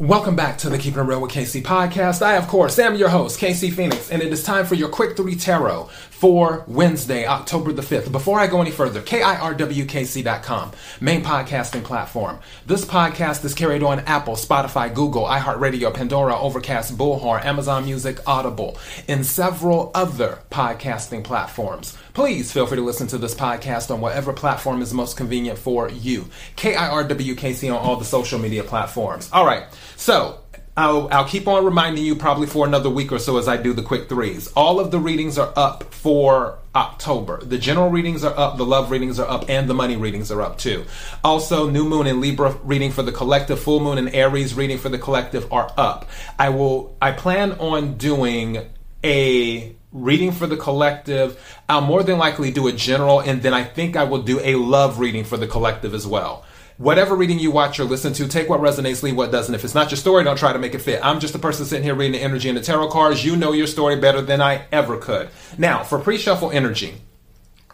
Welcome back to the Keeping It Real with KC podcast. I, of course, am your host, KC Phoenix, and it is time for your quick three tarot for Wednesday, October the 5th. Before I go any further, KIRWKC.com, main podcasting platform. This podcast is carried on Apple, Spotify, Google, iHeartRadio, Pandora, Overcast, Bullhorn, Amazon Music, Audible, and several other podcasting platforms. Please feel free to listen to this podcast on whatever platform is most convenient for you. KIRWKC on all the social media platforms. All right. So, I'll, I'll keep on reminding you probably for another week or so as I do the quick threes. All of the readings are up for October. The general readings are up, the love readings are up, and the money readings are up too. Also, new moon and Libra reading for the collective, full moon and Aries reading for the collective are up. I will, I plan on doing a reading for the collective. I'll more than likely do a general, and then I think I will do a love reading for the collective as well whatever reading you watch or listen to, take what resonates, leave what doesn't. If it's not your story, don't try to make it fit. I'm just a person sitting here reading the energy and the tarot cards. You know your story better than I ever could. Now, for pre shuffle energy,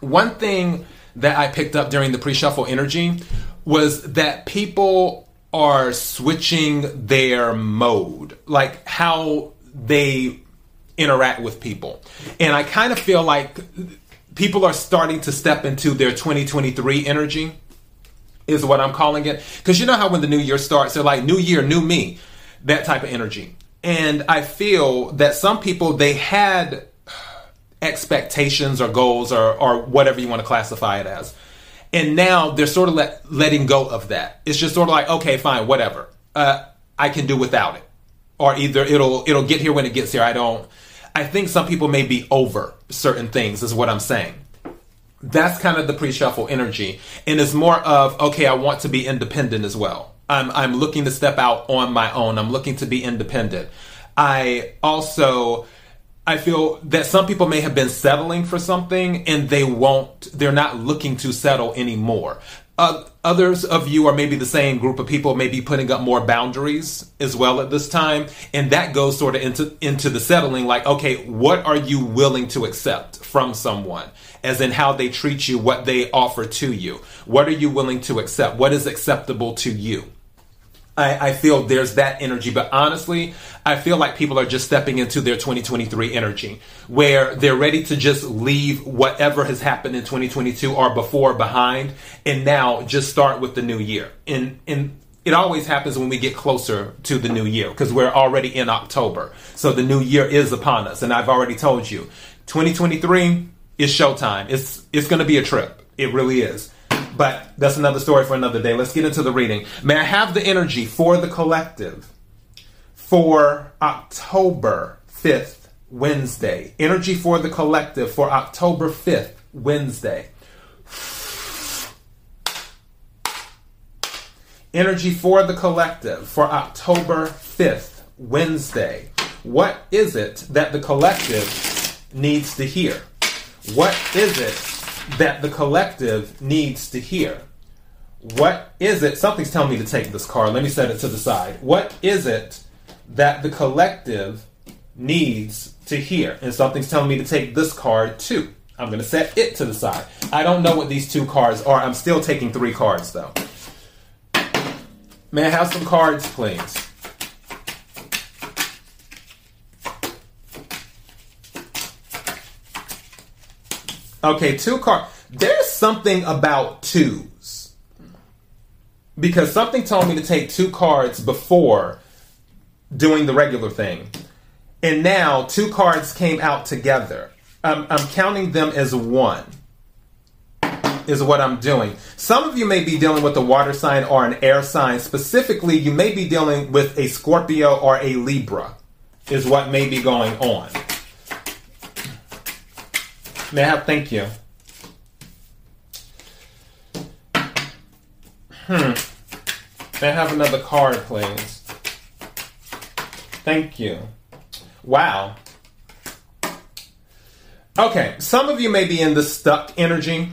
one thing that I picked up during the pre shuffle energy was that people are switching their mode, like how they interact with people. And I kind of feel like people are starting to step into their 2023 energy is what I'm calling it. Because you know how when the new year starts, they're like, new year, new me, that type of energy. And I feel that some people, they had expectations or goals or, or whatever you want to classify it as. And now they're sort of let, letting go of that. It's just sort of like, okay, fine, whatever. Uh, I can do without it. Or either it'll it'll get here when it gets here. I don't. I think some people may be over certain things, is what I'm saying that's kind of the pre-shuffle energy. And it's more of okay i want to be independent as well. I'm i'm looking to step out on my own. I'm looking to be independent. I also i feel that some people may have been settling for something and they won't they're not looking to settle anymore uh, others of you are maybe the same group of people maybe putting up more boundaries as well at this time. And that goes sort of into into the settling like okay what are you willing to accept from someone? As in how they treat you what they offer to you. What are you willing to accept? What is acceptable to you I, I, feel there's that energy, but honestly, I feel like people are just stepping into their 2023 energy where they're ready to just leave whatever has happened in 2022 or before behind and now just start with the new year. And, and it always happens when we get closer to the new year because we're already in October. So the new year is upon us. And I've already told you 2023 is showtime. It's, it's going to be a trip. It really is. But that's another story for another day. Let's get into the reading. May I have the energy for the collective for October 5th, Wednesday? Energy for the collective for October 5th, Wednesday. Energy for the collective for October 5th, Wednesday. What is it that the collective needs to hear? What is it that the collective needs to hear. What is it? Something's telling me to take this card. Let me set it to the side. What is it that the collective needs to hear? And something's telling me to take this card too. I'm going to set it to the side. I don't know what these two cards are. I'm still taking three cards though. May I have some cards, please? Okay, two cards. There's something about twos. Because something told me to take two cards before doing the regular thing. And now two cards came out together. I'm, I'm counting them as one, is what I'm doing. Some of you may be dealing with a water sign or an air sign. Specifically, you may be dealing with a Scorpio or a Libra, is what may be going on. Have, thank you. Hmm. May I have another card, please? Thank you. Wow. Okay, some of you may be in the stuck energy,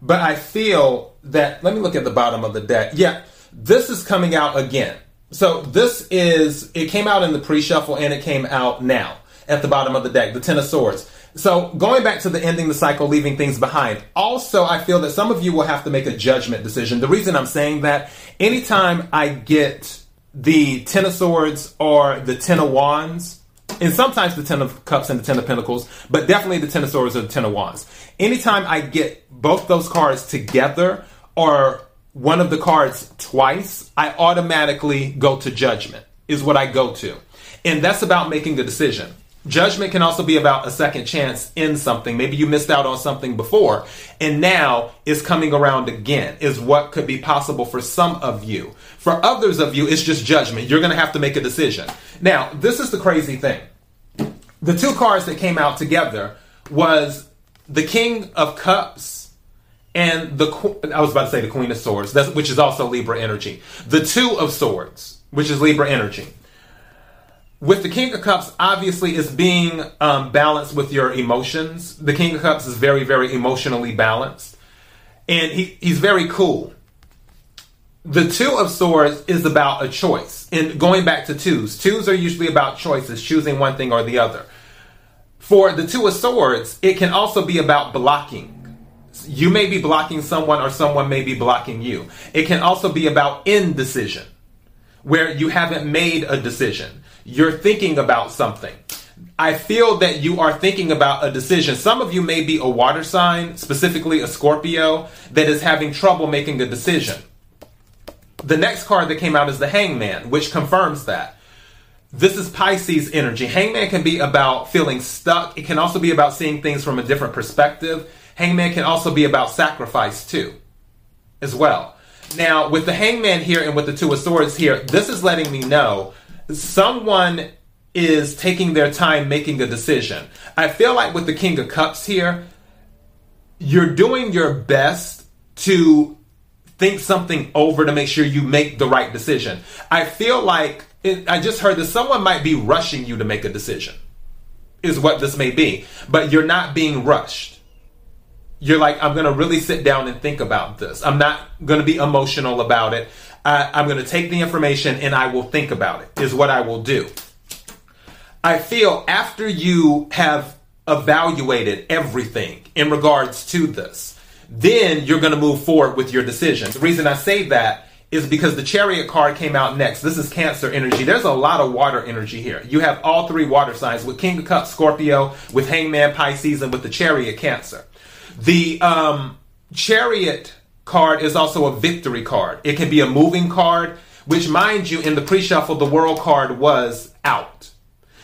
but I feel that. Let me look at the bottom of the deck. Yeah, this is coming out again. So this is, it came out in the pre shuffle and it came out now at the bottom of the deck, the Ten of Swords. So going back to the ending the cycle, leaving things behind. Also, I feel that some of you will have to make a judgment decision. The reason I'm saying that, anytime I get the Ten of Swords or the Ten of Wands, and sometimes the Ten of Cups and the Ten of Pentacles, but definitely the Ten of Swords or the Ten of Wands. Anytime I get both those cards together or one of the cards twice, I automatically go to judgment, is what I go to. And that's about making a decision. Judgment can also be about a second chance in something. Maybe you missed out on something before, and now it's coming around again, is what could be possible for some of you. For others of you, it's just judgment. You're going to have to make a decision. Now, this is the crazy thing. The two cards that came out together was the King of Cups and the I was about to say the Queen of Swords, which is also Libra energy. The Two of Swords, which is Libra energy with the King of Cups, obviously, is being um, balanced with your emotions. The King of Cups is very, very emotionally balanced, and he, he's very cool. The Two of Swords is about a choice, and going back to twos, twos are usually about choices, choosing one thing or the other. For the Two of Swords, it can also be about blocking. You may be blocking someone, or someone may be blocking you. It can also be about indecision, where you haven't made a decision you're thinking about something. I feel that you are thinking about a decision. Some of you may be a water sign, specifically a Scorpio, that is having trouble making a decision. The next card that came out is the Hangman, which confirms that. This is Pisces energy. Hangman can be about feeling stuck. It can also be about seeing things from a different perspective. Hangman can also be about sacrifice too, as well. Now, with the Hangman here and with the Two of Swords here, this is letting me know someone is taking their time making a decision. I feel like with the King of Cups here, you're doing your best to think something over to make sure you make the right decision. I feel like it, I just heard that someone might be rushing you to make a decision, is what this may be, but you're not being rushed. You're like, I'm going to really sit down and think about this. I'm not going to be emotional about it. I, am going to take the information and I will think about it, is what I will do. I feel after you have evaluated everything in regards to this, then you're going to move forward with your decision. The reason I say that is because the chariot card came out next. This is Cancer energy. There's a lot of water energy here. You have all three water signs with King of Cups, Scorpio, with Hangman, Pisces, and with the chariot, Cancer. The um, chariot card is also a victory card. It can be a moving card, which mind you, in the pre-shuffle, the world card was out.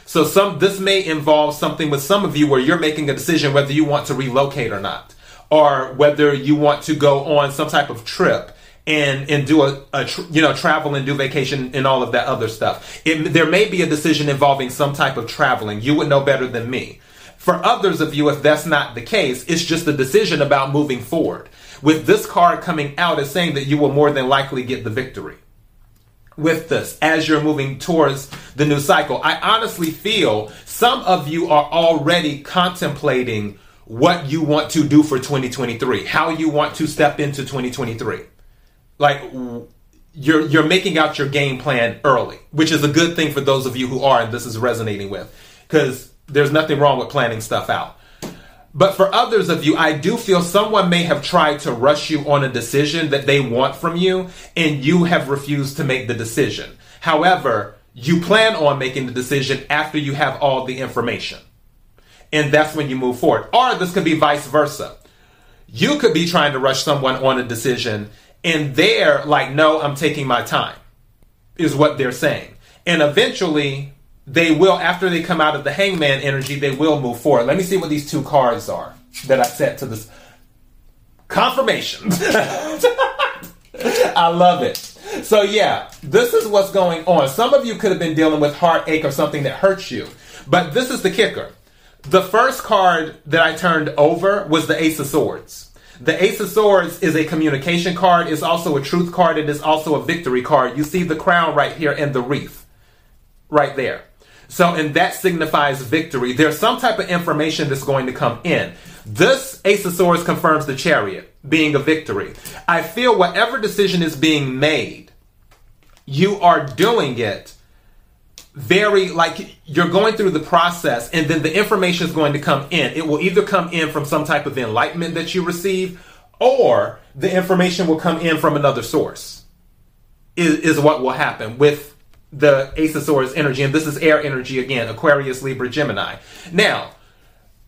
So some this may involve something with some of you where you're making a decision whether you want to relocate or not, or whether you want to go on some type of trip and and do a, a tr- you know travel and do vacation and all of that other stuff. It, there may be a decision involving some type of traveling. You would know better than me. For others of you, if that's not the case, it's just a decision about moving forward with this card coming out as saying that you will more than likely get the victory with this as you're moving towards the new cycle. I honestly feel some of you are already contemplating what you want to do for 2023, how you want to step into 2023. Like you're you're making out your game plan early, which is a good thing for those of you who are and this is resonating with cuz there's nothing wrong with planning stuff out. But for others of you, I do feel someone may have tried to rush you on a decision that they want from you, and you have refused to make the decision. However, you plan on making the decision after you have all the information. And that's when you move forward. Or this could be vice versa. You could be trying to rush someone on a decision, and they're like, no, I'm taking my time, is what they're saying. And eventually, they will, after they come out of the hangman energy, they will move forward. Let me see what these two cards are that I set to this. Confirmation. I love it. So, yeah, this is what's going on. Some of you could have been dealing with heartache or something that hurts you, but this is the kicker. The first card that I turned over was the Ace of Swords. The Ace of Swords is a communication card, it's also a truth card, it is also a victory card. You see the crown right here and the wreath right there. So, and that signifies victory. There's some type of information that's going to come in. This Ace of Swords confirms the chariot being a victory. I feel whatever decision is being made, you are doing it very like you're going through the process and then the information is going to come in. It will either come in from some type of enlightenment that you receive or the information will come in from another source is, is what will happen with the Ace of Swords energy, and this is air energy again Aquarius, Libra, Gemini. Now,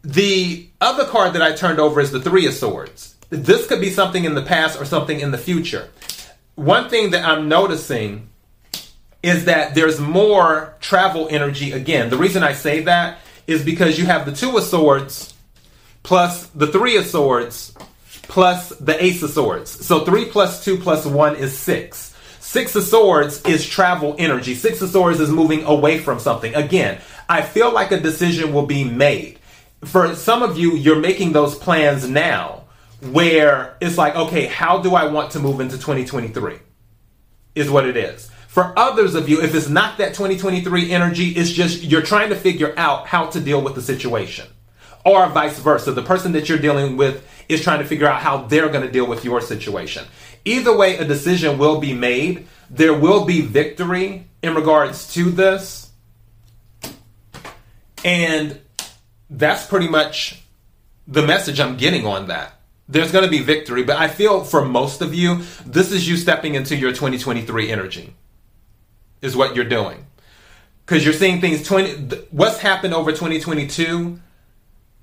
the other card that I turned over is the Three of Swords. This could be something in the past or something in the future. One thing that I'm noticing is that there's more travel energy again. The reason I say that is because you have the Two of Swords plus the Three of Swords plus the Ace of Swords. So 3 plus 2 plus 1 is 6. Six of Swords is travel energy. Six of Swords is moving away from something. Again, I feel like a decision will be made. For some of you, you're making those plans now where it's like, okay, how do I want to move into 2023? Is what it is. For others of you, if it's not that 2023 energy, it's just you're trying to figure out how to deal with the situation. Or vice versa. The person that you're dealing with is trying to figure out how they're going to deal with your situation. Either way, a decision will be made. There will be victory in regards to this. And that's pretty much the message I'm getting on that. There's going to be victory, but I feel for most of you, this is you stepping into your 2023 energy, is what you're doing. Because you're seeing things 20, what's happened over 2022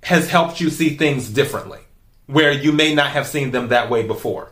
has helped you see things differently, where you may not have seen them that way before.